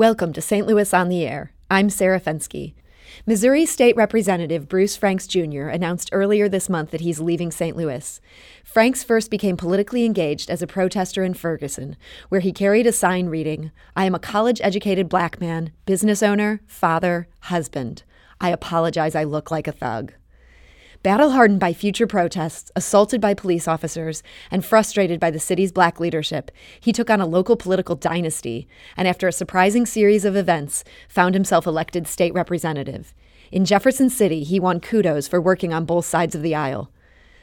Welcome to St. Louis on the Air. I'm Sarah Fenske. Missouri State Representative Bruce Franks Jr. announced earlier this month that he's leaving St. Louis. Franks first became politically engaged as a protester in Ferguson, where he carried a sign reading, I am a college educated black man, business owner, father, husband. I apologize I look like a thug. Battle hardened by future protests, assaulted by police officers, and frustrated by the city's black leadership, he took on a local political dynasty and, after a surprising series of events, found himself elected state representative. In Jefferson City, he won kudos for working on both sides of the aisle.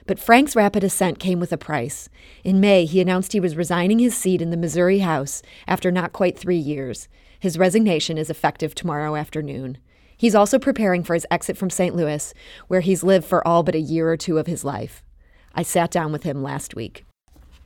But Frank's rapid ascent came with a price. In May, he announced he was resigning his seat in the Missouri House after not quite three years. His resignation is effective tomorrow afternoon. He's also preparing for his exit from St. Louis, where he's lived for all but a year or two of his life. I sat down with him last week.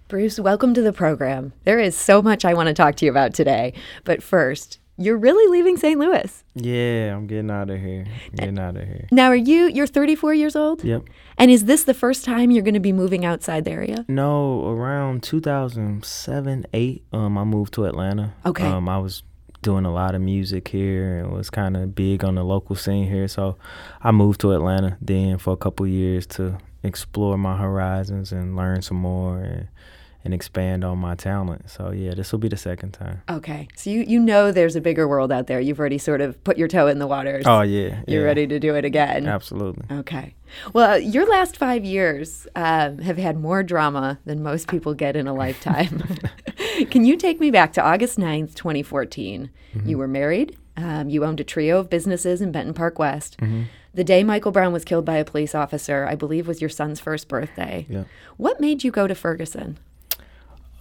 Bruce, welcome to the program. There is so much I want to talk to you about today. But first, you're really leaving St. Louis. Yeah, I'm getting out of here. I'm getting out of here. Now, are you you're 34 years old? Yep. And is this the first time you're going to be moving outside the area? No, around 2007, 8, um I moved to Atlanta. Okay. Um I was doing a lot of music here and was kind of big on the local scene here. So I moved to Atlanta then for a couple years to explore my horizons and learn some more and, and expand on my talent. So yeah, this will be the second time. Okay. So you, you know there's a bigger world out there. You've already sort of put your toe in the waters. Oh yeah, You're yeah. ready to do it again. Absolutely. Okay. Well, your last five years um, have had more drama than most people get in a lifetime. Can you take me back to August 9th, 2014? You were married. Um, you owned a trio of businesses in Benton Park West. The day Michael Brown was killed by a police officer, I believe, was your son's first birthday. Yeah. What made you go to Ferguson?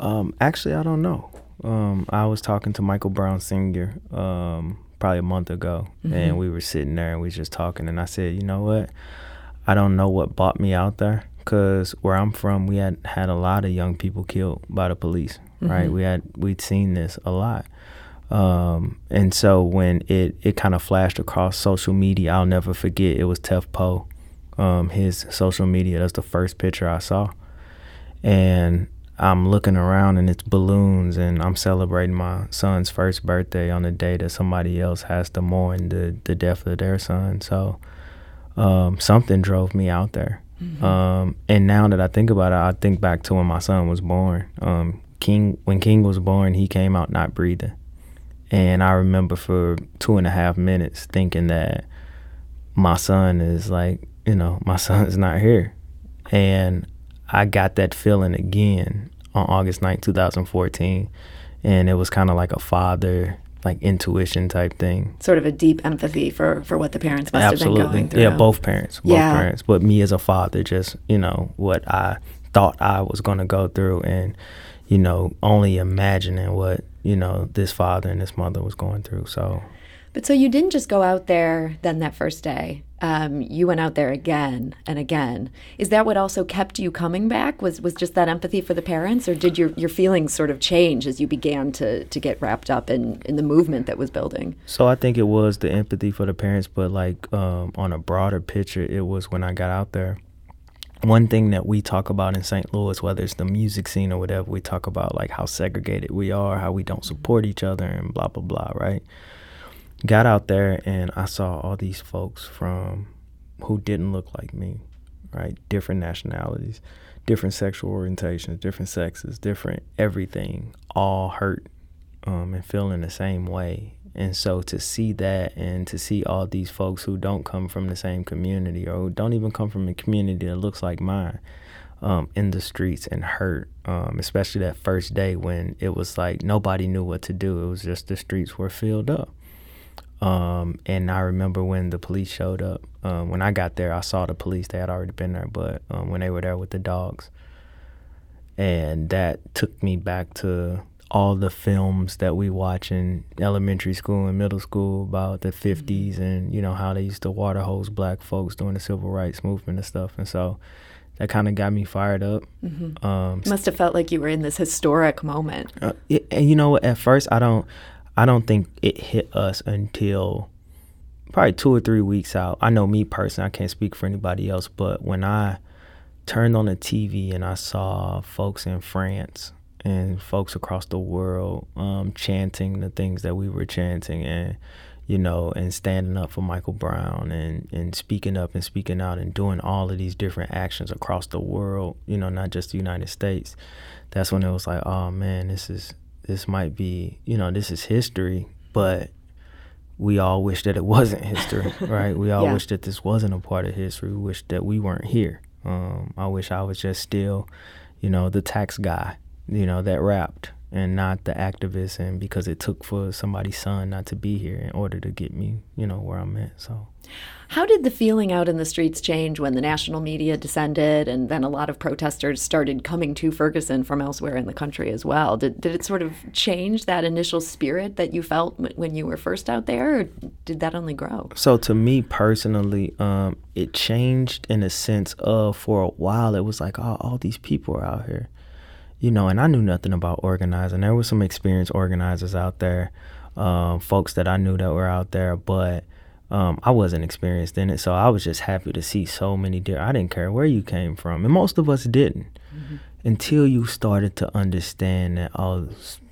Um, actually, I don't know. Um, I was talking to Michael Brown Sr. Um, probably a month ago, and we were sitting there and we was just talking, and I said, you know what? I don't know what brought me out there, cause where I'm from, we had had a lot of young people killed by the police, right? We had we'd seen this a lot. Um, and so when it, it kind of flashed across social media, I'll never forget. It was Tef Poe, um, his social media. That's the first picture I saw and I'm looking around and it's balloons and I'm celebrating my son's first birthday on the day that somebody else has to mourn the, the death of their son. So um, something drove me out there. Um, and now that I think about it, I think back to when my son was born. Um, King, when King was born, he came out not breathing. And I remember for two and a half minutes thinking that my son is like, you know, my son's not here. And I got that feeling again on August 9th, 2014. And it was kind of like a father, like intuition type thing. Sort of a deep empathy for, for what the parents must have been going through. Yeah, both parents. Both Yeah. parents. But me as a father, just, you know, what I thought I was going to go through and, you know, only imagining what, you know, this father and this mother was going through. So, But so you didn't just go out there then that first day. Um, you went out there again and again. Is that what also kept you coming back? Was was just that empathy for the parents, or did your, your feelings sort of change as you began to to get wrapped up in, in the movement that was building? So I think it was the empathy for the parents, but like um, on a broader picture, it was when I got out there. One thing that we talk about in St. Louis, whether it's the music scene or whatever, we talk about like how segregated we are, how we don't support each other, and blah blah blah, right? Got out there and I saw all these folks from who didn't look like me, right? Different nationalities, different sexual orientations, different sexes, different everything, all hurt um, and feeling the same way. And so to see that and to see all these folks who don't come from the same community or who don't even come from a community that looks like mine um, in the streets and hurt, um, especially that first day when it was like nobody knew what to do. It was just the streets were filled up. Um, and I remember when the police showed up. Um, when I got there, I saw the police. They had already been there, but um, when they were there with the dogs, and that took me back to all the films that we watch in elementary school and middle school about the 50s and you know how they used to water hose black folks during the civil rights movement and stuff. And so that kind of got me fired up. Um, must have felt like you were in this historic moment. uh, it, and you know? At first, I don't, I don't think it hit us until probably two or three weeks out. I know me personally, I can't speak for anybody else, but when I turned on the TV and I saw folks in France and folks across the world um, chanting the things that we were chanting and you know and standing up for Michael Brown and and speaking up and speaking out and doing all of these different actions across the world you know not just the United States that's when it was like oh man this is this might be you know this is history but we all wish that it wasn't history right? We all Yeah. wish that this wasn't a part of history. We wish that we weren't here. Um, I wish I was just still you know, the tax guy, you know, that rapped and not the activist and because it took for somebody's son not to be here in order to get me, you know, where I'm at. So How did the feeling out in the streets change when the national media descended and then a lot of protesters started coming to Ferguson from elsewhere in the country as well? Did, did it sort of change that initial spirit that you felt when you were first out there, or did that only grow? so to me personally, um, it changed in a sense of for a while it was like, oh, all these people are out here. You know, and I knew nothing about organizing. There were some experienced organizers out there, um, folks that I knew that were out there, but um, I wasn't experienced in it. So I was just happy to see so many. I didn't care where you came from, and most of us didn't until you started to understand that oh,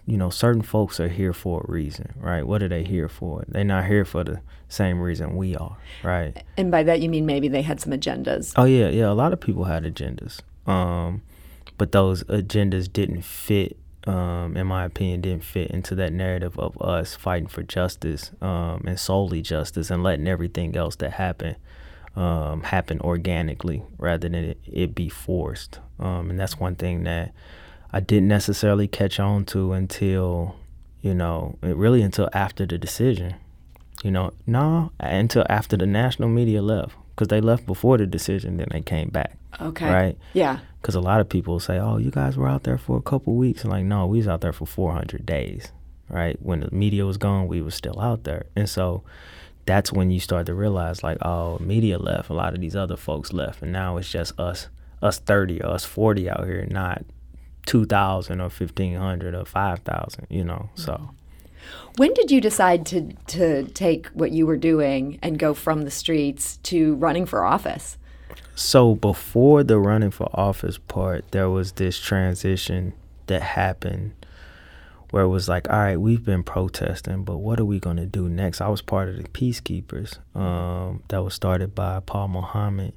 you know, certain folks are here for a reason, right? What are they here for? They're not here for the same reason we are, right? And by that you mean maybe they had some agendas. Oh yeah, yeah. A lot of people had agendas, um, but those agendas didn't fit. Um, in my opinion, didn't fit into that narrative of us fighting for justice um, and solely justice, and letting everything else that happened um, happen organically rather than it, it be forced. Um, and that's one thing that I didn't necessarily catch on to until, you know, really until after the decision. You know, no, until after the national media left, because they left before the decision, then they came back, Okay. right? Yeah. Because a lot of people say, "Oh, you guys were out there for a couple weeks," and like, no, we was out there for 400 days, right? When the media was gone, we was still out there, and so that's when you start to realize, like, oh, media left, a lot of these other folks left, and now it's just us, us 30 or us 40 out here, not 2,000 or 1,500 or 5,000, you know. So When did you decide to to take what you were doing and go from the streets to running for office? So before the running for office part, there was this transition that happened where it was like, all right, we've been protesting, but what are we going to do next? I was part of the Peacekeepers um, that was started by Paul Muhammad.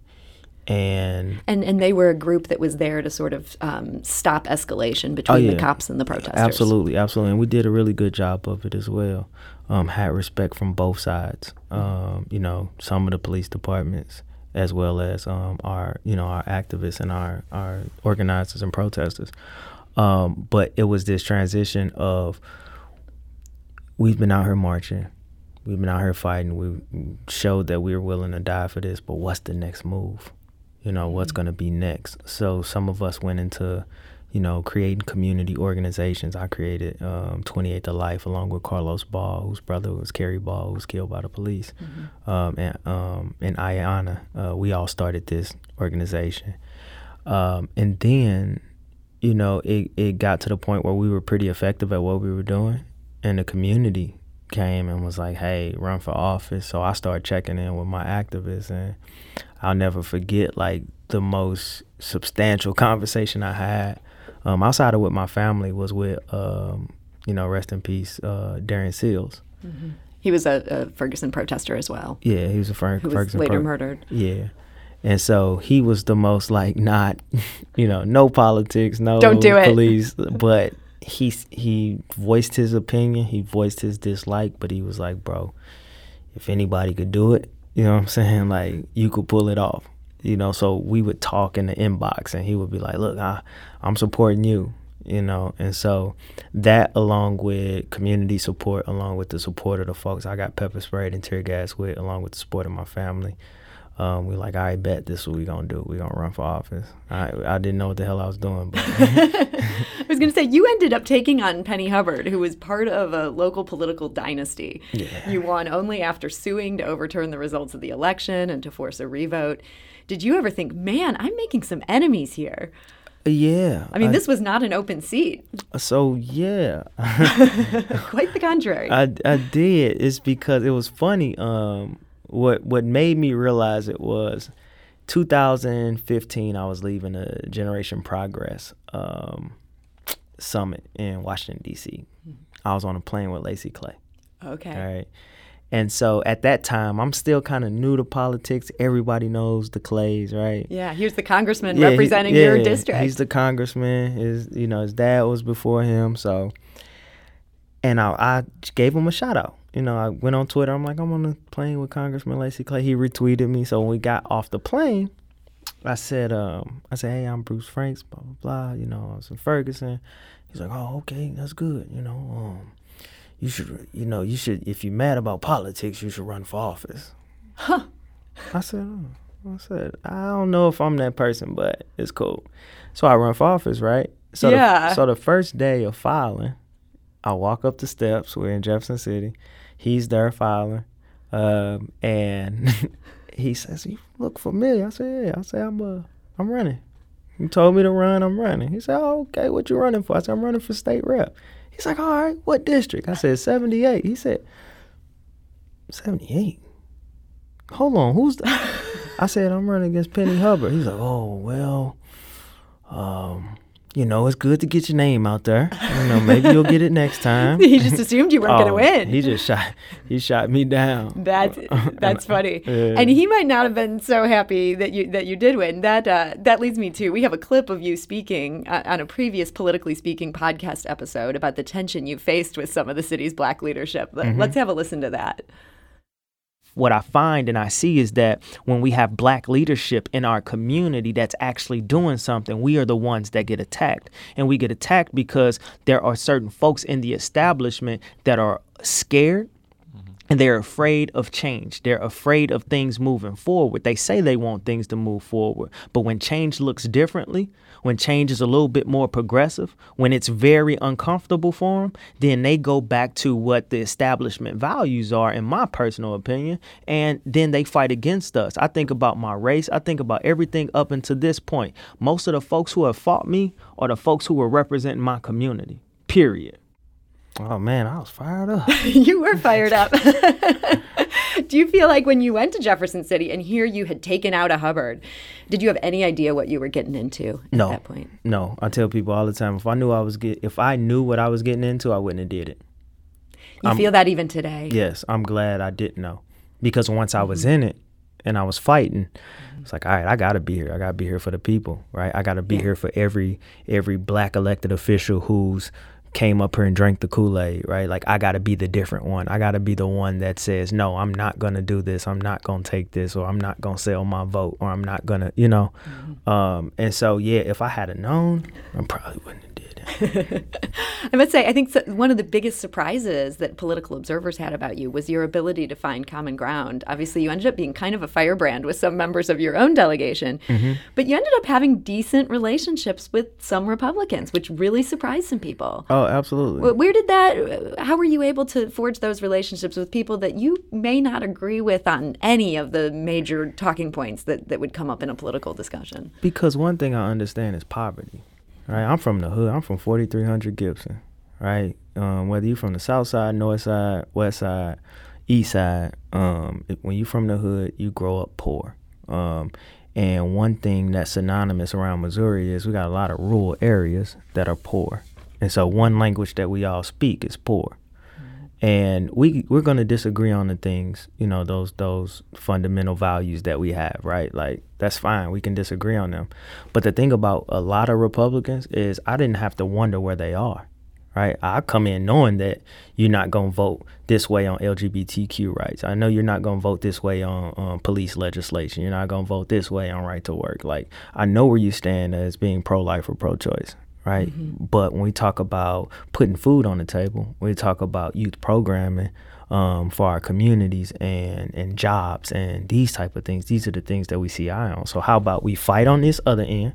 And And and they were a group that was there to sort of um, stop escalation between the yeah. cops and the protesters. Absolutely, absolutely, and we did a really good job of it as well. Um, had respect from both sides. Um, you know, some of the police departments, as well as um, our, you know, our activists and our our organizers and protesters. Um, but it was this transition of we've been out here marching, we've been out here fighting. We showed that we were willing to die for this. But what's the next move? You know, what's going to be next? So some of us went into you know, creating community organizations. I created um, 28 to Life along with Carlos Ball, whose brother was Cary Ball, who was killed by the police, um, and um, and Ayana. Uh, we all started this organization, um, and then, you know, it it got to the point where we were pretty effective at what we were doing, and the community came and was like, "Hey, run for office." So I started checking in with my activists, and I'll never forget like the most substantial conversation I had um, outside of with my family was with, um, you know, rest in peace, uh, Darren Seals. He was a, a Ferguson protester as well, Yeah, he was a Fer- who was Ferguson later pro- murdered. Yeah. And so he was the most like not, you know, no politics, no Don't do it. police, but he he voiced his opinion, he voiced his dislike, but he was like, bro, if anybody could do it, you know what I'm saying? Like you could pull it off. You know, so we would talk in the inbox and he would be like, Look, I I'm supporting you, you know, and so that along with community support, along with the support of the folks I got pepper sprayed and tear gas with, along with the support of my family. Um, we like, I bet this is what we gonna do. We gonna run for office. I I didn't know what the hell I was doing, but I was going to say, you ended up taking on Penny Hubbard, who was part of a local political dynasty. Yeah. You won only after suing to overturn the results of the election and to force a revote. Did you ever think, man, I'm making some enemies here? yeah. I mean, this was not an open seat. so yeah. Quite the contrary. I, I did. It's because it was funny. Um, what what made me realize it was 2015. I was leaving a Generation Progress, um, summit in Washington D.C. I was on a plane with Lacy Clay. Okay. All right. And so at that time, I'm still kind of new to politics. Everybody knows the Clays, right? Yeah, here's the congressman Yeah, he- representing yeah, your district. He's the congressman. His, you know, his dad was before him. So, and I, I gave him a shout out. You know, I went on Twitter. I'm like, I'm on the plane with Congressman Lacy Clay. He retweeted me. So when we got off the plane, I said, um, I said, hey, I'm Bruce Franks, blah blah blah. You know, I was in Ferguson. He's like, oh, okay, that's good. You know, um, you should, you know, you should. If you're mad about politics, you should run for office. Huh. I said, oh. I said, I don't know if I'm that person, but it's cool. So I run for office, right? So Yeah. The, so the first day of filing, I walk up the steps. We're in Jefferson City. He's there filing, um, and he says, "You look familiar." I said, "Yeah." I said, "I'm uh, I'm running." He told me to run. I'm running. He said, "Oh, okay. What you running for?" I said, "I'm running for state rep." He's like, "All right. What district?" I said, "78." He said, "78." Hold on. Who's the? I said, "I'm running against Penny Hubbard." He's like, "Oh well." Um, you know, it's good to get your name out there. You know, maybe you'll get it next time. he just assumed you weren't going to Oh, win. He just shot. He shot me down. That's that's funny, Yeah. and he might not have been so happy that you that you did win. That uh, that leads me to we have a clip of you speaking uh, on a previous politically speaking podcast episode about the tension you faced with some of the city's black leadership. Mm-hmm. Let's have a listen to that. What I find and I see is that when we have black leadership in our community that's actually doing something, we are the ones that get attacked. And we get attacked because there are certain folks in the establishment that are scared and they're afraid of change. They're afraid of things moving forward. They say they want things to move forward, but when change looks differently, when change is a little bit more progressive, when it's very uncomfortable for them, then they go back to what the establishment values are, in my personal opinion, and then they fight against us. I think about my race, I think about everything up until this point. Most of the folks who have fought me are the folks who were representing my community, period. Oh man, I was fired up. you were fired up. Do you feel like when you went to Jefferson City and here you had taken out a Hubbard, did you have any idea what you were getting into at No. that point? No, I tell people all the time if I knew I was get if I knew what I was getting into, I wouldn't have did it. You feel that even today? Yes, I'm glad I didn't know. Because once I was mm-hmm. in it and I was fighting, mm-hmm. it's like, all right, I gotta be here. I gotta be here for the people, right? I gotta be here for every every black elected official who's came up here and drank the Kool-Aid, right? Like I gotta be the different one. I gotta be the one that says, No, I'm not gonna do this, I'm not gonna take this, or I'm not gonna sell my vote, or I'm not gonna, you know. Um, and so yeah, if I had known, I probably wouldn't have did it. I must say, I think one of the biggest surprises that political observers had about you was your ability to find common ground. Obviously, you ended up being kind of a firebrand with some members of your own delegation, Mm-hmm. but you ended up having decent relationships with some Republicans, which really surprised some people. Oh, absolutely. Where did that, how were you able to forge those relationships with people that you may not agree with on any of the major talking points that, that would come up in a political discussion? Because one thing I understand is poverty, right? I'm from the hood. I'm from 4300 Gibson, right? Um, whether you're from the south side, north side, west side, east side, um, when you're from the hood, you grow up poor. Um, and one thing that's synonymous around Missouri is we got a lot of rural areas that are poor. And so one language that we all speak is poor and we we're going to disagree on the things you know those those fundamental values that we have right? Like that's fine. We can disagree on them. But the thing about a lot of republicans is i didn't have to wonder where they are right? I come in knowing that you're not going to vote this way on lgbtq rights. I know you're not going to vote this way on um, police legislation. You're not going to vote this way on right to work. Like i know where you stand as being pro-life or pro-choice right? But when we talk about putting food on the table, we talk about youth programming um, for our communities and and jobs and these type of things, these are the things that we see eye on. So how about we fight on this other end,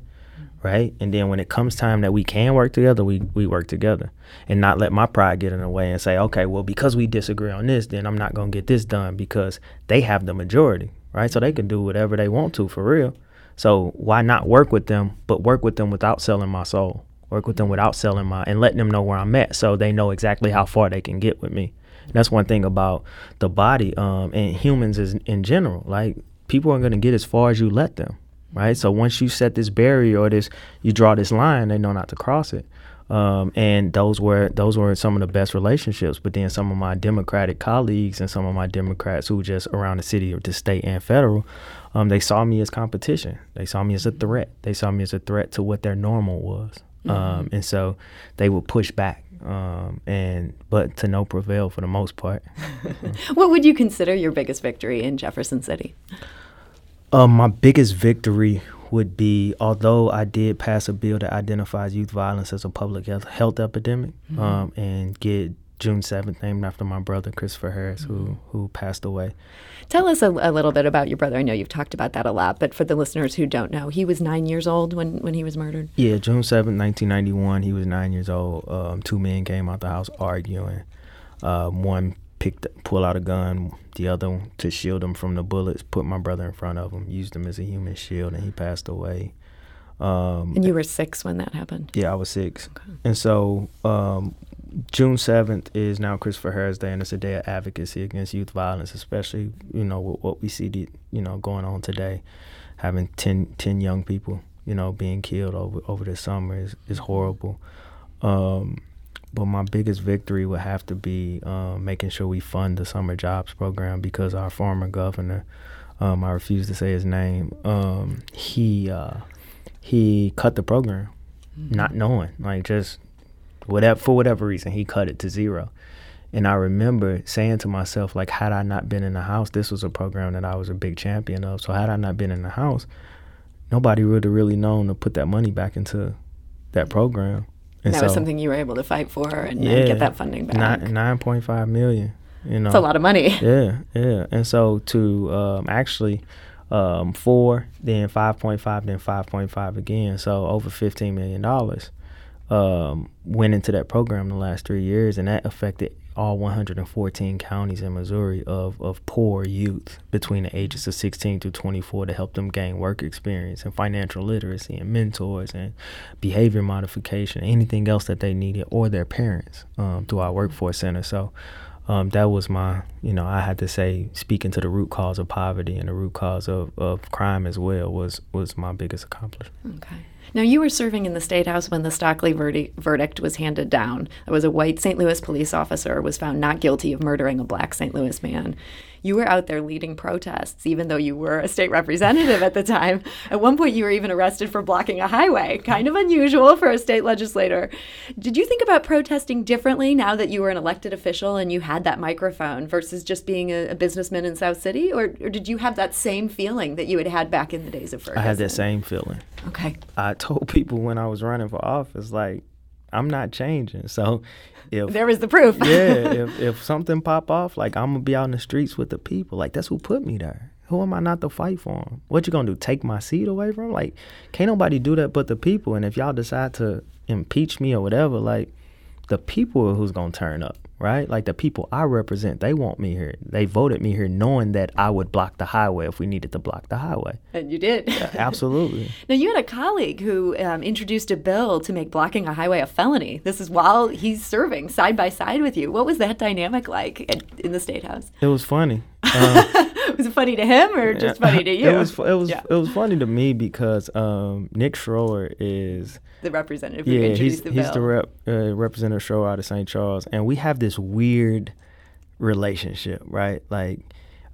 right? And then when it comes time that we can work together, we we work together, and not let my pride get in the way and say, okay, well because we disagree on this, then I'm not gonna get this done because they have the majority, right? So they can do whatever they want to for real. So why not work with them, but work with them without selling my soul? Work with them without selling my and letting them know where I'm at, so they know exactly how far they can get with me. And that's one thing about the body um, and humans is in general. Like people are gonna get as far as you let them, right? So once you set this barrier or this, you draw this line, they know not to cross it. Um, and those were those were some of the best relationships. But then some of my Democratic colleagues and some of my Democrats who just around the city, the state, and federal, um, they saw me as competition. They saw me as a threat. They saw me as a threat to what their normal was. Mm-hmm. Um, and so they would push back. Um, and but to no prevail for the most part. what would you consider your biggest victory in Jefferson City? Um, my biggest victory would be although I did pass a bill that identifies youth violence as a public health, health epidemic mm-hmm. um, and get June 7th named after my brother Christopher Harris mm-hmm. who who passed away. Tell us a, a, little bit about your brother. I know you've talked about that a lot, but for the listeners who don't know, he was 9 years old when when he was murdered. Yeah, June 7th, 1991, he was 9 years old. Um, two men came out the house arguing. Uh, one picked pull out a gun, the other to shield him from the bullets, put my brother in front of him, used him as a human shield, and he passed away. Um, and you were six when that happened. Yeah, I was six, okay. and so um, June seventh is now Christopher Harris Day, and it's a day of advocacy against youth violence, especially you know with what we see the, you know going on today, having 10, 10 young people you know being killed over over the summer is is horrible. Um, but my biggest victory would have to be um, making sure we fund the summer jobs program because our former governor, um, I refuse to say his name, um, he uh, he cut the program, mm-hmm. not knowing, like just whatever for whatever reason, he cut it to zero. And I remember saying to myself, like, had I not been in the house, this was a program that I was a big champion of. So had I not been in the house, nobody would have really known to put that money back into that program. And that so, was something you were able to fight for and, yeah, and get that funding back. nine, Nine point five million. You know, it's a lot of money. Yeah, yeah. And so to um, actually um, four, then five point five, then five point five again. So over fifteen million dollars um, went into that program the last three years, and that affected all 114 counties in Missouri of, of poor youth between the ages of 16 to 24 to help them gain work experience and financial literacy and mentors and behavior modification, anything else that they needed, or their parents um, through our workforce center. So um, that was my, you know, I had to say, speaking to the root cause of poverty and the root cause of, of crime as well was was my biggest accomplishment. Okay. Now, you were serving in the State House when the Stockley verdi- verdict was handed down. It was a white St. Louis police officer was found not guilty of murdering a black St. Louis man you were out there leading protests, even though you were a state representative at the time. At one point, you were even arrested for blocking a highway, kind of unusual for a state legislator. Did you think about protesting differently now that you were an elected official and you had that microphone versus just being a, a businessman in South City? Or, or, did you have that same feeling that you had had back in the days of Ferguson? I had that same feeling. Okay. I told people when I was running for office, like, I'm not changing. So if there was the proof. yeah, if if something pop off, like I'm gonna be out in the streets with the people. Like that's who put me there. Who am I not to fight for them? What you gonna do? Take my seat away from? Them? Like, can't nobody do that but the people. And if y'all decide to impeach me or whatever, like the people are who's gonna turn up right? Like the people I represent, they want me here. They voted me here knowing that I would block the highway if we needed to block the highway. And you did. Yeah, absolutely. now, you had a colleague who um, introduced a bill to make blocking a highway a felony. This is while he's serving side by side with you. What was that dynamic like in the State House? It was funny. Uh, was it funny to him or just funny to you? It was. It was. Yeah. It was funny to me because um, Nick Schroer is the representative. Yeah, he's the he's the rep, uh, representative Schroer out of St. Charles, and we have this weird relationship, right? Like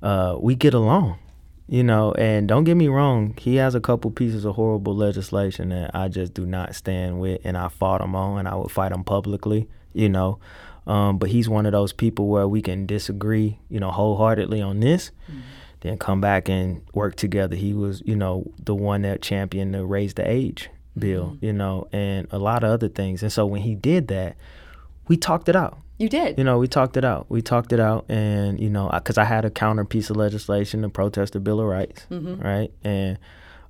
uh, we get along, you know. And don't get me wrong, he has a couple pieces of horrible legislation that I just do not stand with, and I fought him on, and I would fight him publicly, you know. Um, but he's one of those people where we can disagree, you know, wholeheartedly on this, mm-hmm. then come back and work together. He was, you know, the one that championed to raise the age bill, mm-hmm. you know, and a lot of other things. And so when he did that, we talked it out. You did. You know, we talked it out. We talked it out, and you know, because I, I, had a counter piece of legislation to protest the Bill of Rights, mm-hmm. right? And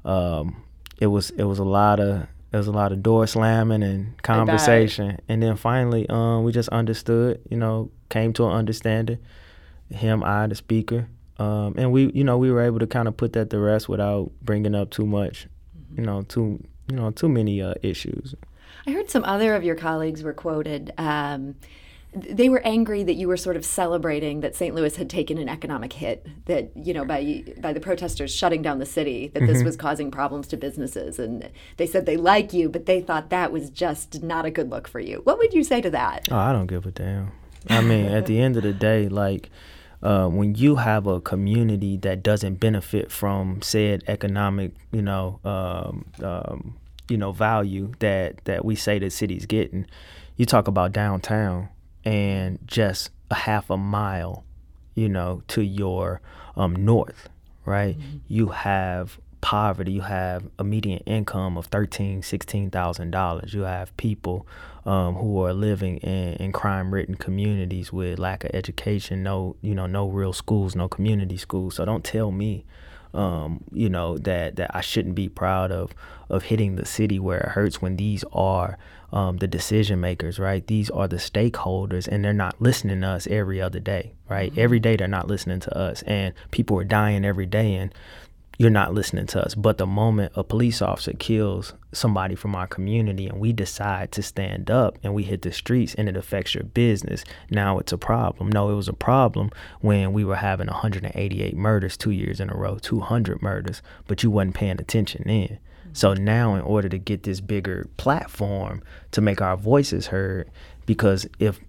um, it was it was a lot of there was a lot of door slamming and conversation, and then finally, um, we just understood. You know, came to an understanding. Him, I, the speaker, um, and we, you know, we were able to kind of put that to rest without bringing up too much, mm-hmm. you know, too, you know, too many uh, issues. I heard some other of your colleagues were quoted. Um, they were angry that you were sort of celebrating that St. Louis had taken an economic hit that you know by by the protesters shutting down the city that this mm-hmm. was causing problems to businesses and they said they like you but they thought that was just not a good look for you. What would you say to that? Oh, I don't give a damn. I mean, at the end of the day, like uh, when you have a community that doesn't benefit from said economic, you know, um, um, you know, value that that we say the city's getting, you talk about downtown and just a half a mile, you know, to your um, north, right? Mm-hmm. You have poverty. You have a median income of thirteen, sixteen thousand dollars. You have people um, who are living in, in crime-ridden communities with lack of education, no, you know, no real schools, no community schools. So don't tell me um, you know, that that I shouldn't be proud of of hitting the city where it hurts when these are um, the decision makers, right? These are the stakeholders, and they're not listening to us every other day, right? Mm-hmm. Every day they're not listening to us, and people are dying every day, and you're not listening to us. But the moment a police officer kills somebody from our community and we decide to stand up and we hit the streets and it affects your business, now it's a problem. No, it was a problem when we were having 188 murders two years in a row, 200 murders, but you wasn't paying attention then. Mm-hmm. So now, in order to get this bigger platform to make our voices heard, because if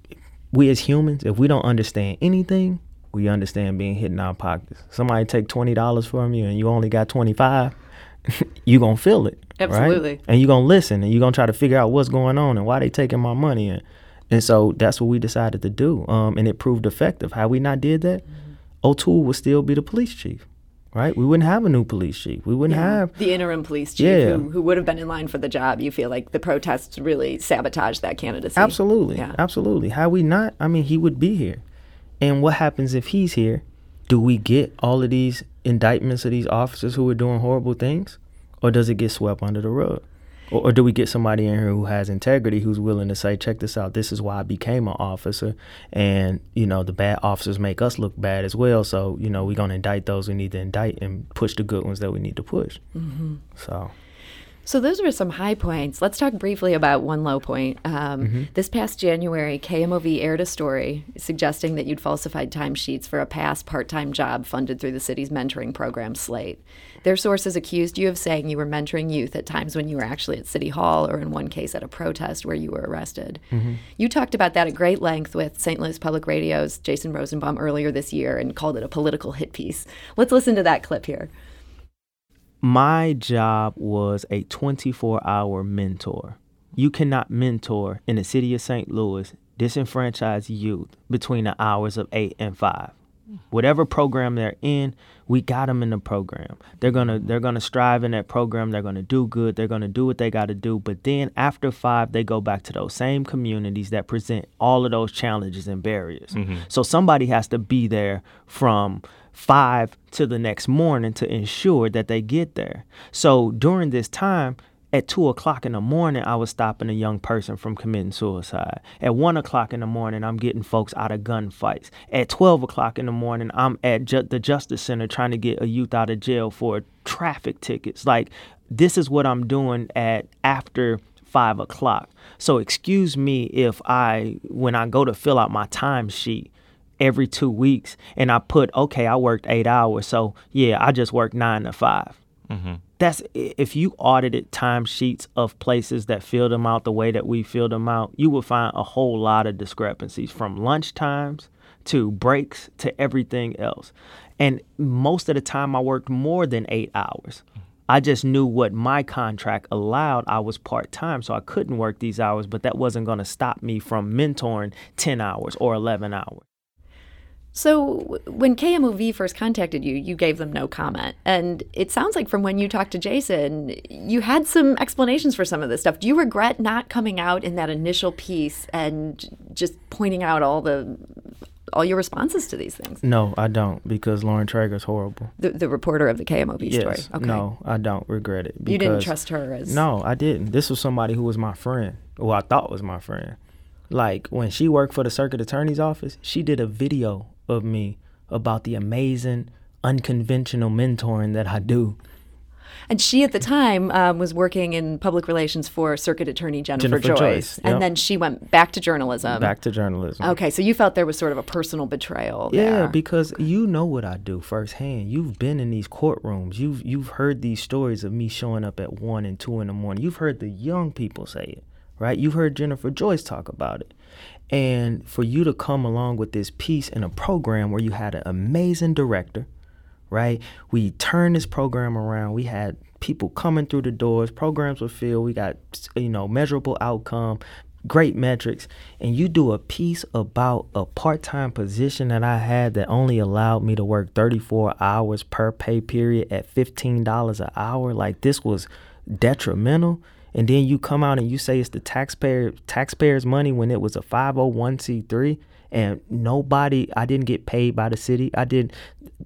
we as humans, if we don't understand anything, we understand being hit in our pockets. Somebody take twenty dollars from you and you only got twenty five, you gonna feel it. Absolutely. Right? And you're gonna listen and you're gonna try to figure out what's going on and why they taking my money and and so that's what we decided to do. Um, and it proved effective. How we not did that, mm-hmm. O'Toole would still be the police chief. Right, we wouldn't have a new police chief. We wouldn't yeah. have the interim police chief yeah. who, who would have been in line for the job. You feel like the protests really sabotaged that candidacy. Absolutely, yeah. absolutely. How we not? I mean, he would be here. And what happens if he's here? Do we get all of these indictments of these officers who are doing horrible things? Or does it get swept under the rug? Or, or, do we get somebody in here who has integrity, who's willing to say, check this out, this is why I became an officer. And, you know, the bad officers make us look bad as well. So, you know, we're going to indict those we need to indict and push the good ones that we need to push. Mm-hmm. So. So those were some high points. Let's talk briefly about one low point. Um, mm-hmm. This past January, KMOV aired a story suggesting that you'd falsified timesheets for a past part-time job funded through the city's mentoring program, Slate. Their sources accused you of saying you were mentoring youth at times when you were actually at City Hall, or in one case at a protest where you were arrested. Mm-hmm. You talked about that at great length with St. Louis Public Radio's Jason Rosenbaum earlier this year and called it a political hit piece. Let's listen to that clip here my job was a 24 hour mentor. You cannot mentor in the city of St. Louis disenfranchised youth between the hours of 8 and 5. Whatever program they're in, we got them in the program. They're going to they're going to strive in that program, they're going to do good, they're going to do what they got to do, but then after 5 they go back to those same communities that present all of those challenges and barriers. Mm-hmm. So somebody has to be there from five to the next morning to ensure that they get there. So during this time, at two o'clock in the morning, I was stopping a young person from committing suicide. At one o'clock in the morning, I'm getting folks out of gunfights. At 12 o'clock in the morning, I'm at ju- the Justice Center trying to get a youth out of jail for traffic tickets. Like, this is what I'm doing at after five o'clock. So, excuse me if I, when I go to fill out my timesheet, every two weeks and I put, okay, I worked eight hours. So yeah, I just worked nine to 5 mm-hmm. That's if you audited timesheets of places that fill them out the way that we fill them out, you will find a whole lot of discrepancies from lunch times to breaks to everything else. And most of the time, I worked more than eight hours. I just knew what my contract allowed. I was part time, so I couldn't work these hours, but that wasn't going to stop me from mentoring 10 hours or 11 hours. So when KMOV first contacted you, you gave them no comment. And it sounds like from when you talked to Jason, you had some explanations for some of this stuff. Do you regret not coming out in that initial piece and just pointing out all the all your responses to these things? No, I don't because Lauren Trager's horrible. The, the reporter of the KMOV yes, story. Okay. No, I don't regret it. you didn't trust her as No, I didn't. This was somebody who was my friend, who I thought was my friend. Like when she worked for the circuit attorney's office, she did a video of me about the amazing, unconventional mentoring that I do. And she, at the time, um, was working in public relations for Circuit Attorney Jennifer, Jennifer Joyce. Joyce, And then she went back to journalism. Back to journalism. Okay, so you felt there was sort of a personal betrayal Yeah, there. because you know what I do firsthand. You've been in these courtrooms. You've you've heard these stories of me showing up at one and two in the morning. You've heard the young people say it, right? You've heard Jennifer Joyce talk about it. And for you to come along with this piece in a program where you had an amazing director, right? We turned this program around. We had people coming through the doors. Programs were filled. We got you know measurable outcome, great metrics, and you do a piece about a part-time position that I had that only allowed me to work 34 hours per pay period at $15 an hour. Like this was detrimental. And then you come out and you say it's the taxpayer taxpayers' money when it was a 501c3 and nobody I didn't get paid by the city. I didn't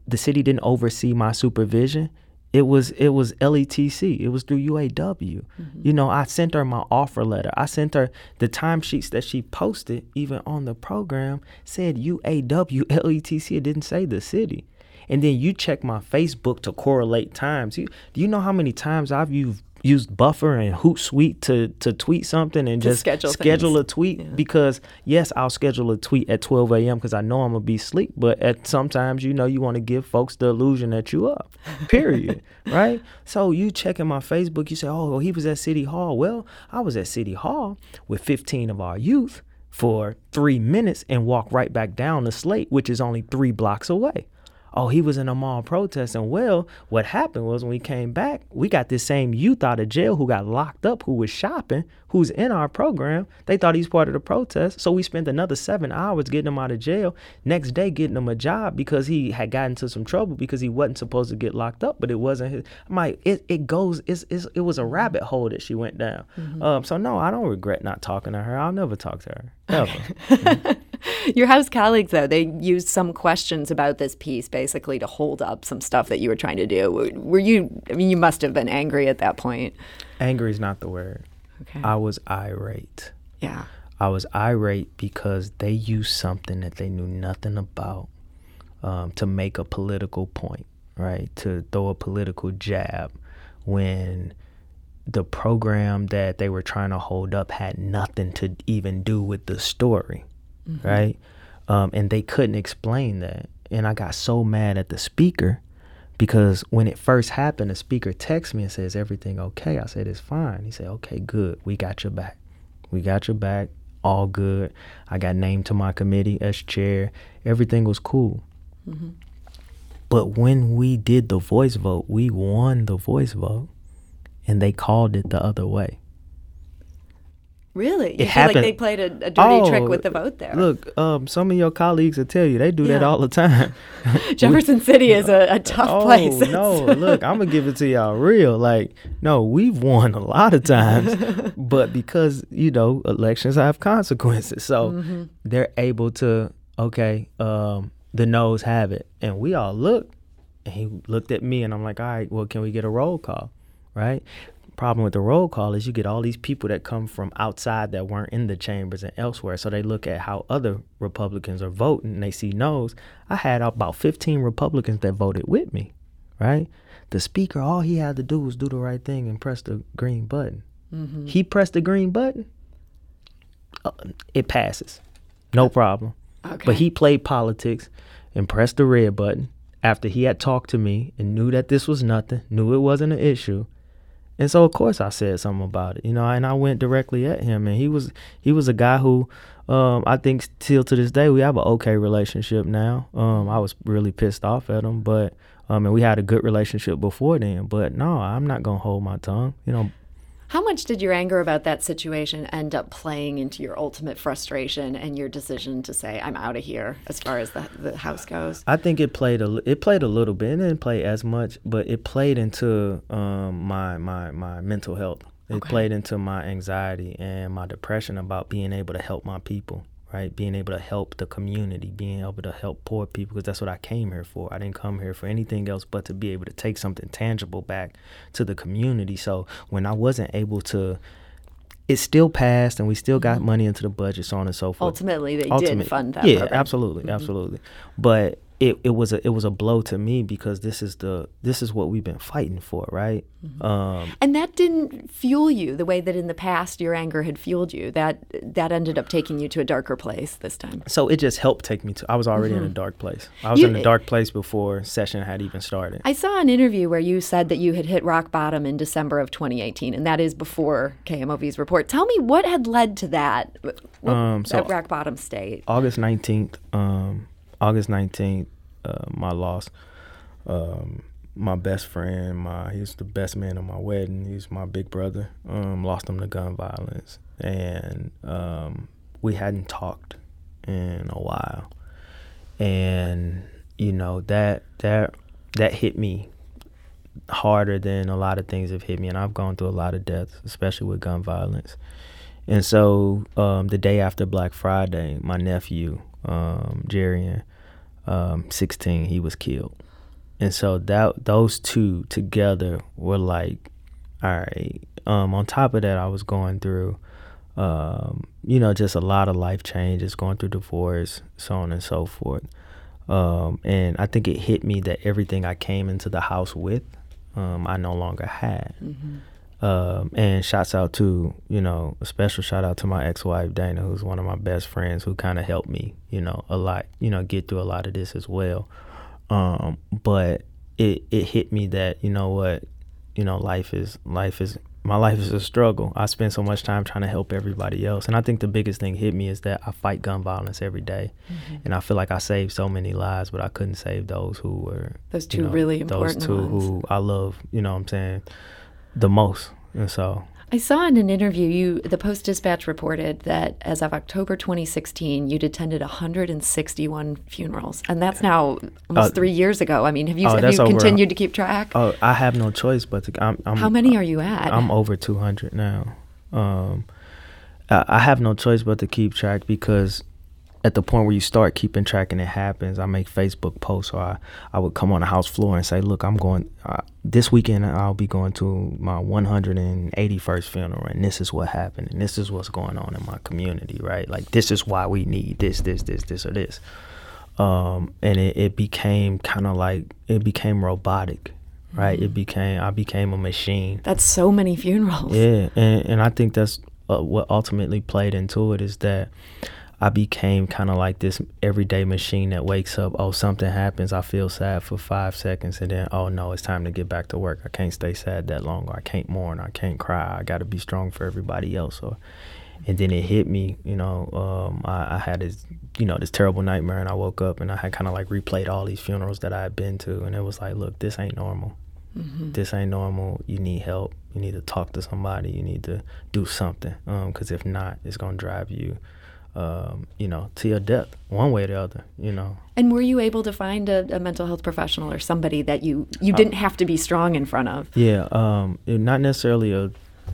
the city didn't oversee my supervision. It was it was LETC. It was through UAW. Mm-hmm. You know, I sent her my offer letter. I sent her the timesheets that she posted even on the program said UAW LETC. It didn't say the city. And then you check my Facebook to correlate times. You, do you know how many times I've used used Buffer and Hootsuite to to tweet something and To just schedule schedule things. a tweet because yes, I'll schedule a tweet at 12 a.m. because I know I'm gonna be asleep. But at sometimes you know you want to give folks the illusion that you up. Period. right. So you checking my Facebook, you say, oh, well, he was at City Hall. Well, I was at City Hall with 15 of our youth for three minutes and walk right back down the Slate, which is only three blocks away. Oh, he was in a mall protesting. Well, what happened was when we came back, we got this same youth out of jail who got locked up, who was shopping, who's in our program. They thought he's part of the protest. So we spent another seven hours getting him out of jail. Next day, getting him a job because he had gotten into some trouble because he wasn't supposed to get locked up, but it wasn't his. I'm like, it, it goes, it's, it's, it was a rabbit hole that she went down. Um, so, no, I don't regret not talking to her. I'll never talk to her. Ever. Your House colleagues, though, they used some questions about this piece basically to hold up some stuff that you were trying to do. Were- Were you, I mean, you must have been angry at that point. Angry is not the word. Okay. I was irate. yeah. I was irate because they used something that they knew nothing about um, to make a political point, right? To throw a political jab when the program that they were trying to hold up had nothing to even do with the story, right? Um, and they couldn't explain that. And I got so mad at the speaker because when it first happened, the speaker texts me and says, Everything okay? I said, It's fine. He said, Okay, good. We got your back. We got your back. All good. I got named to my committee as chair. Everything was cool. Mm-hmm. But when we did the voice vote, we won the voice vote and they called it the other way. Really? You It feel like they played a, a dirty trick Oh, with the vote there. Look, um, some of your colleagues will tell you they do that all the time. Jefferson City is a, a tough oh, place. no, look, I'm gonna give it to y'all real. Like, no, we've won a lot of times, but because you know elections have consequences, so Mm-hmm. they're able to okay, um, the no's have it, and we all looked, and he looked at me, and I'm like, all right, well, can we get a roll call, right? Problem with the roll call is you get all these people that come from outside that weren't in the chambers and elsewhere. So they look at how other Republicans are voting and they see no's. I had about 15 Republicans that voted with me, right? The speaker, all he had to do was do the right thing and press the green button. He pressed the green button, uh, it passes. No problem. Okay. But he played politics and pressed the red button after he had talked to me and knew that this was nothing, knew it wasn't an issue. And so of course I said something about it, you know, and I went directly at him and he was he was a guy who um, I think till to this day we have an okay relationship now. Um, I was really pissed off at him, but um, and we had a good relationship before then. But no, I'm not gonna hold my tongue. You know, How much did your anger about that situation end up playing into your ultimate frustration and your decision to say, I'm out of here as far as the, the house goes? I think it played a it played a little bit. It didn't play as much, but it played into um, my my my mental health. It Okay. played into my anxiety and my depression about being able to help my people, right? Being able to help the community, being able to help poor people, because that's what I came here for. I didn't come here for anything else but to be able to take something tangible back to the community. So when I wasn't able to, it still passed, and we still got mm-hmm. money into the budget, so on and so forth Ultimately, they did ultimate- fund that yeah program. absolutely mm-hmm. absolutely but it, it was a it was a blow to me because this is the this is what we've been fighting for, right? Mm-hmm. Um, and that didn't fuel you the way that in the past your anger had fueled you. That that ended up taking you to a darker place this time. So it just helped take me to. I was already mm-hmm. in a mm-hmm. dark place. I was you, in a dark place before session had even started. I saw an interview where you said that you had hit rock bottom in December of 2018, and that is before KMOV's report. Tell me what had led to that, what, um, so that rock bottom state. August 19th. Um, August 19th, uh, my loss. Um, my best friend, my he's the best man at my wedding. He's my big brother. Um, lost him to gun violence, and um, we hadn't talked in a while. And you know that that that hit me harder than a lot of things have hit me, and I've gone through a lot of deaths, especially with gun violence. And so um, the day after Black Friday, my nephew, um, Jarian, um, 16, he was killed. And so that those two together were like, all right. Um, on top of that, I was going through, um, you know, just a lot of life changes, going through divorce, so on and so forth. Um, and I think it hit me that everything I came into the house with, um, I no longer had. Mm-hmm. Um, and shouts out to, you know, a special shout out to my ex wife, Dana, who's one of my best friends who kind of helped me, you know, a lot, you know, get through a lot of this as well. Um, but it, it hit me that, you know what, you know, life is, life is, my life is a struggle. I spend so much time trying to help everybody else. And I think the biggest thing hit me is that I fight gun violence every day. Mm-hmm. And I feel like I saved so many lives, but I couldn't save those who were, those two you know, really important Those two ones. who I love, you know what I'm saying? The most. And so I saw in an interview you the Post Dispatch reported that as of October 2016 you'd attended 161 funerals and that's now almost uh, 3 years ago. I mean, have you oh, have you continued to keep track? Oh, I have no choice but to I'm, I'm How many are you at? I'm over 200 now. Um I have no choice but to keep track because at the point where you start keeping track and it happens, I make Facebook posts or I, I would come on the house floor and say, look, I'm going, uh, this weekend I'll be going to my 181st funeral and this is what happened and this is what's going on in my community, right? Like, this is why we need this, this, this, this, or this. Um, and it, it became kind of like, it became robotic, right? It became, I became a machine. That's so many funerals. Yeah. And, and I think that's uh, what ultimately played into it is that, I became kind of like this everyday machine that wakes up. Oh, something happens. I feel sad for five seconds, and then oh no, it's time to get back to work. I can't stay sad that long, or I can't mourn, or I can't cry. I got to be strong for everybody else. Or, and then it hit me. You know, um, I, I, had this, you know, this terrible nightmare, and I woke up and I had kind of like replayed all these funerals that I had been to, and it was like, look, this ain't normal. Mm-hmm. This ain't normal. You need help. You need to talk to somebody. You need to do something. Because um, if not, it's gonna drive you um, you know, to your death, one way or the other, you know. And were you able to find a, a mental health professional or somebody that you you didn't uh, have to be strong in front of? Yeah, um, not necessarily a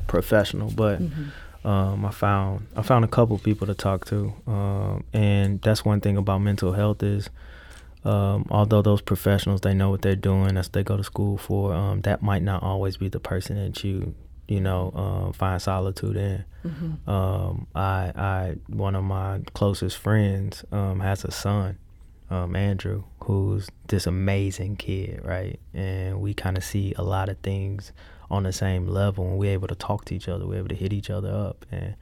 professional, but mm-hmm. um, I found I found a couple people to talk to, um, and that's one thing about mental health is. Um, although those professionals they know what they're doing, that's what they go to school for. Um, that might not always be the person that you you know, um, find solitude in. Mm-hmm. Um, I, I, one of my closest friends um, has a son, um, Andrew, who's this amazing kid, right? And we kind of see a lot of things on the same level, and we're able to talk to each other. We're able to hit each other up, and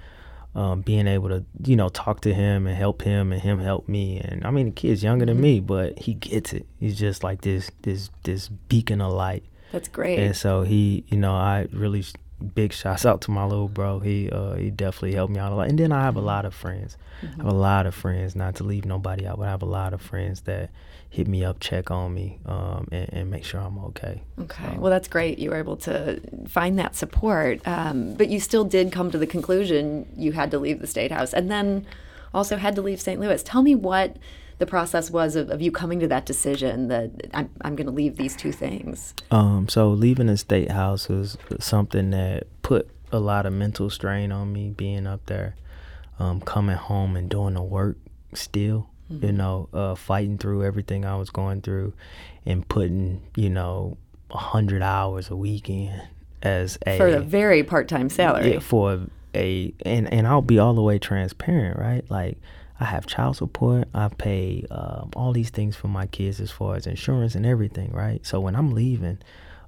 um, being able to, you know, talk to him and help him, and him help me. And I mean, the kid's younger than mm-hmm. me, but he gets it. He's just like this, this, this beacon of light. That's great. And so he, you know, I really big shouts out to my little bro. He uh, he definitely helped me out a lot. And then I have a lot of friends. Mm-hmm. I have a lot of friends. Not to leave nobody out, but I have a lot of friends that hit me up, check on me, um, and, and, make sure I'm okay. Okay. So. Well, that's great. You were able to find that support, um, but you still did come to the conclusion you had to leave the state house, and then also had to leave St. Louis. Tell me what the process was of, of you coming to that decision that I'm, I'm going to leave these two things? Um, so leaving the state house was something that put a lot of mental strain on me being up there, um, coming home and doing the work still, mm-hmm. you know, uh, fighting through everything I was going through and putting, you know, 100 hours a weekend as a. For a very part time salary. Yeah, for a, and, and I'll be all the way transparent, right? Like, I have child support. I pay um, all these things for my kids as far as insurance and everything, right? So when I'm leaving,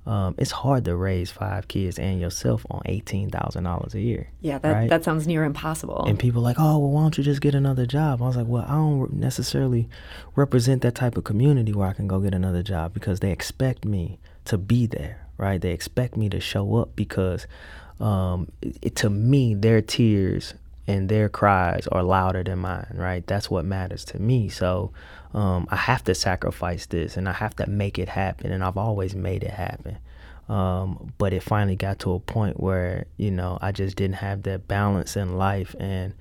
um, it's hard to raise five kids and yourself on eighteen thousand dollars a year. Yeah, that right? that sounds near impossible. And people are like, oh, well, why don't you just get another job? I was like, well, I don't necessarily represent that type of community where I can go get another job because they expect me to be there, right? They expect me to show up because um, it, to me, their tears and their cries are louder than mine, right? That's what matters to me. So um, I have to sacrifice this and I have to make it happen. And I've always made it happen. Um, but it finally got to a point where, you know, I just didn't have that balance in life and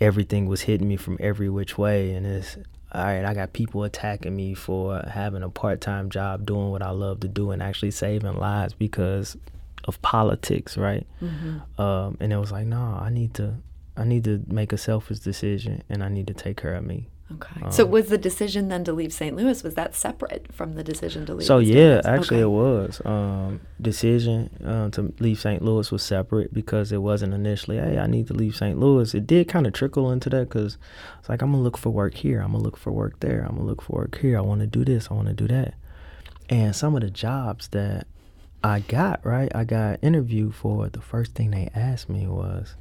everything was hitting me from every which way. And it's, all right, I got people attacking me for having a part time job, doing what I love to do, and actually saving lives because of politics, right? Mm-hmm. Um, and it was like, no, I need to, I need to make a selfish decision and I need to take care of me. Okay. Um, so was the decision then to leave St. Louis was that separate from the decision to leave? So yeah, actually okay. it was. Um, decision um, to leave St. Louis was separate because it wasn't initially, hey, I need to leave St. Louis. It did kind of trickle into that because it's like I'm gonna look for work here. I'm gonna look for work there. I'm gonna look for work here. I want to do this. I want to do that. And some of the jobs that I got right, I got interviewed for. The first thing they asked me was,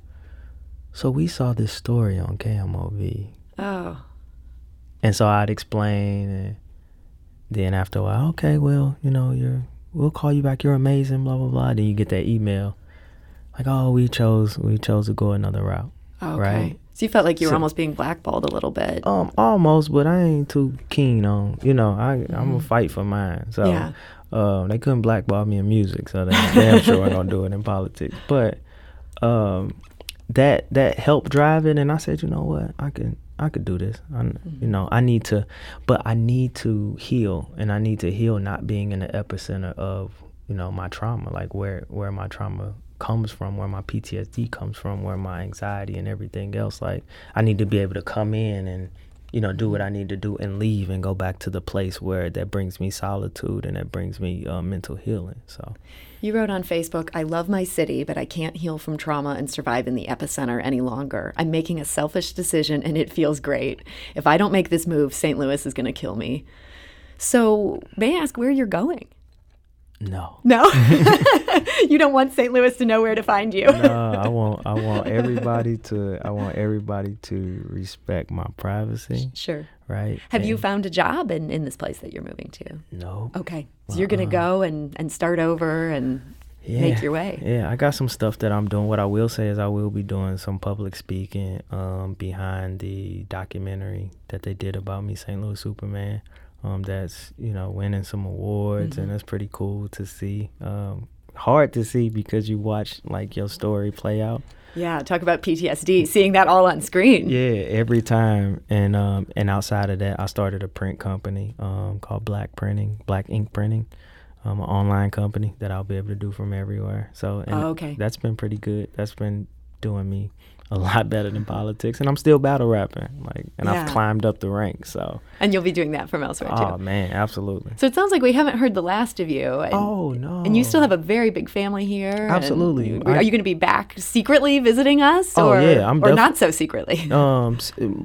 so we saw this story on KMOV. Oh. And so I'd explain, and then after a while, okay, well, you know, you're, we'll call you back. You're amazing, blah blah blah. Then you get that email, like, oh, we chose, we chose to go another route. Okay. Right. So you felt like you were so, almost being blackballed a little bit. Um, almost, but I ain't too keen on. You know, I mm-hmm. I'm gonna fight for mine. So, yeah. um, they couldn't blackball me in music, so they damn sure I'm gonna do it in politics. But, um, that that helped drive it and I said, you know what, I can I could do this. I, mm-hmm. You know, I need to, but I need to heal, and I need to heal not being in the epicenter of you know my trauma, like where where my trauma comes from, where my PTSD comes from, where my anxiety and everything else. Like I need to be able to come in and you know, do what I need to do and leave and go back to the place where that brings me solitude and that brings me uh, mental healing. So, you wrote on Facebook, I love my city, but I can't heal from trauma and survive in the epicenter any longer. I'm making a selfish decision and it feels great. If I don't make this move, St. Louis is going to kill me. So, may I ask where you're going? No. No. you don't want St. Louis to know where to find you. no, I want I want everybody to I want everybody to respect my privacy. Sure. Right. Have and you found a job in, in this place that you're moving to? No. Okay. So uh-uh. you're gonna go and, and start over and yeah, make your way. Yeah, I got some stuff that I'm doing. What I will say is I will be doing some public speaking um, behind the documentary that they did about me, St. Louis Superman um, that's you know winning some awards, mm-hmm. and that's pretty cool to see. Um, hard to see because you watch like your story play out. Yeah, talk about PTSD, seeing that all on screen. Yeah, every time. And um, and outside of that, I started a print company um, called Black Printing, Black Ink Printing, um, an online company that I'll be able to do from everywhere. So, oh, okay, that's been pretty good. That's been doing me a lot better than politics, and I'm still battle rapping. Like, and yeah. I've climbed up the ranks. So, and you'll be doing that from elsewhere too. Oh man, absolutely. So it sounds like we haven't heard the last of you. And, oh no. And you still have a very big family here. Absolutely. are you going to be back secretly visiting us? Oh or, yeah, I'm. Or not so secretly. Um,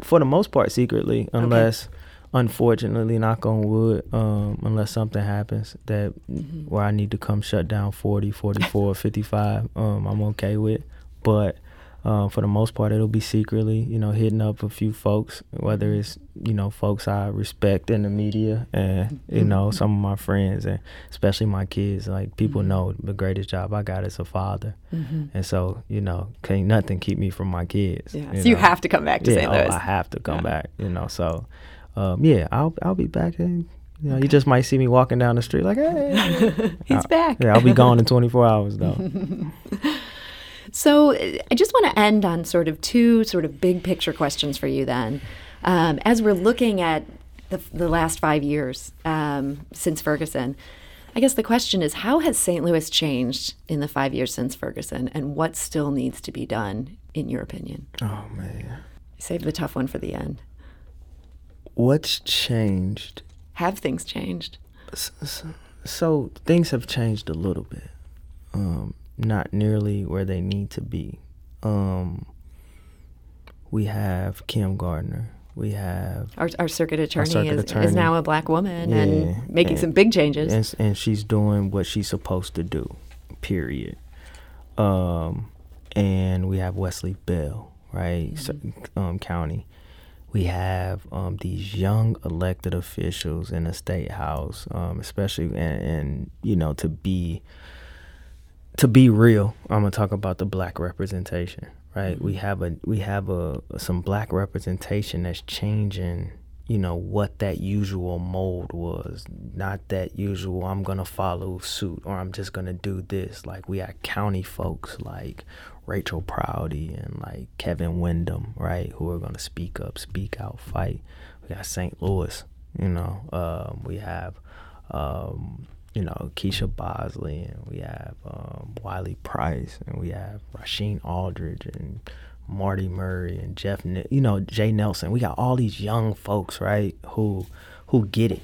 for the most part, secretly, unless. Okay. Unfortunately, knock on wood, um, unless something happens that mm-hmm. where I need to come shut down 40, 44, 55, um, I'm okay with. But uh, for the most part, it'll be secretly, you know, hitting up a few folks, whether mm-hmm. it's, you know, folks I respect in the media and, you know, mm-hmm. some of my friends and especially my kids. Like, people mm-hmm. know the greatest job I got as a father. Mm-hmm. And so, you know, can't nothing keep me from my kids. Yeah. You so know? you have to come back to yeah, St. Louis. Oh, I have to come yeah. back, you know. So, um, yeah, I'll, I'll be back. And, you know, you just might see me walking down the street like, hey. He's I, back. Yeah, I'll be gone in 24 hours, though. So I just want to end on sort of two sort of big picture questions for you then. Um, as we're looking at the, the last five years um, since Ferguson, I guess the question is how has St. Louis changed in the five years since Ferguson and what still needs to be done, in your opinion? Oh, man. Save the tough one for the end. What's changed? Have things changed? So, so things have changed a little bit. Um, not nearly where they need to be. Um, we have Kim Gardner. We have our, our circuit attorney, our circuit is, attorney. is now a black woman Yeah, and making and- some big changes. and, and she's doing what she's supposed to do. Period. Um, and we have Wesley Bell, right? So- Um, county. We have um, these young elected officials in the state house, um, especially and, and you know to be to be real. I'm gonna talk about the black representation, right? We have a we have a some black representation that's changing. You know what that usual mold was, not that usual. I'm gonna follow suit or I'm just gonna do this. Like we had county folks like Rachel Proudie and like Kevin Windham, right, who are gonna speak up, speak out, fight. We got St. Louis, you know. Um, we have um, you know, Keisha Bosley, and we have um, Wiley Price, and we have Rasheen Aldridge, and Marty Murray, and Jeff, Ne- you know, Jay Nelson. We got all these young folks, right, who who get it,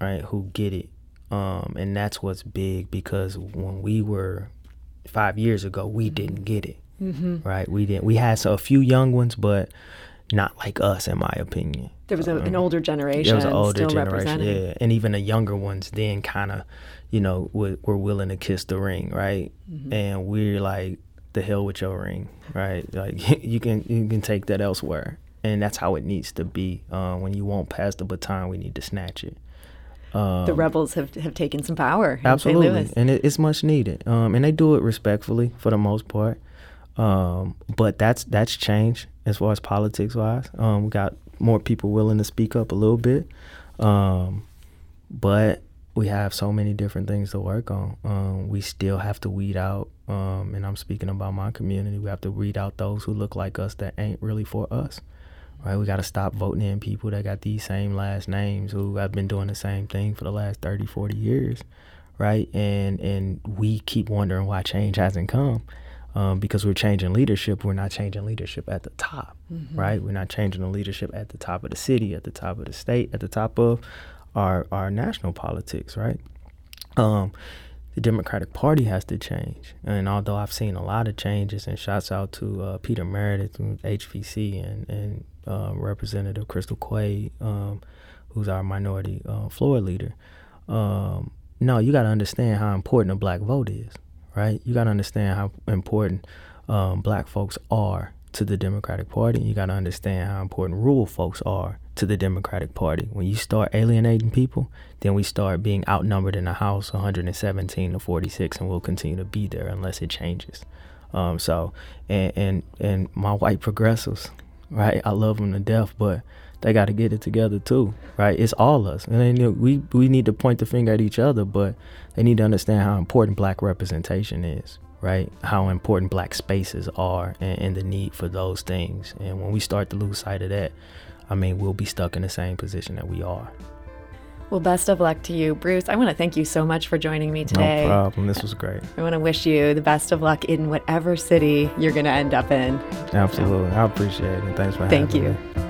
right, who get it, um, and that's what's big because when we were five years ago, we didn't get it, right? We didn't. We had so a few young ones, but not like us, in my opinion. there was a, an older generation There was an older generation, yeah, and even the younger ones then kind of, you know, were, were willing to kiss the ring, right? Mm-hmm. And we're like, the hell with your ring, right? Like you can you can take that elsewhere, and that's how it needs to be. Uh, when you won't pass the baton, we need to snatch it. the rebels have, have taken some power. Um, Absolutely, and it, it's much needed. Um, and they do it respectfully for the most part. Um, but that's that's changed as far as politics wise. Um, we got more people willing to speak up a little bit. Um, but we have so many different things to work on. Um, we still have to weed out, um, and I'm speaking about my community. We have to weed out those who look like us that ain't really for us. Right, we got to stop voting in people that got these same last names who have been doing the same thing for the last 30, 40 years, right? And and we keep wondering why change hasn't come, um, because we're changing leadership. We're not changing leadership at the top, right? We're not changing the leadership at the top of the city, at the top of the state, at the top of our our national politics, right? Um, the Democratic Party has to change. And although I've seen a lot of changes, and shouts out to uh, Peter Merideth from HVC and, and uh, Representative Crystal Quade, um, who's our minority uh, floor leader. Um, no, you got to understand how important a black vote is, right? You got to understand how important um, black folks are to the Democratic Party. You got to understand how important rural folks are to the Democratic Party. When you start alienating people, then we start being outnumbered in the House 117 to 46, and we'll continue to be there unless it changes. Um, so, and, and and my white progressives, right? I love them to death, but they got to get it together too, right? It's all us, and they, we we need to point the finger at each other, but they need to understand how important black representation is, right? How important black spaces are, and, and the need for those things. And when we start to lose sight of that, I mean, we'll be stuck in the same position that we are. Well, best of luck to you, Bruce. I want to thank you so much for joining me today. No problem. This was great. I want to wish you the best of luck in whatever city you're going to end up in. Absolutely. I appreciate it. And thanks for having me. Thank you.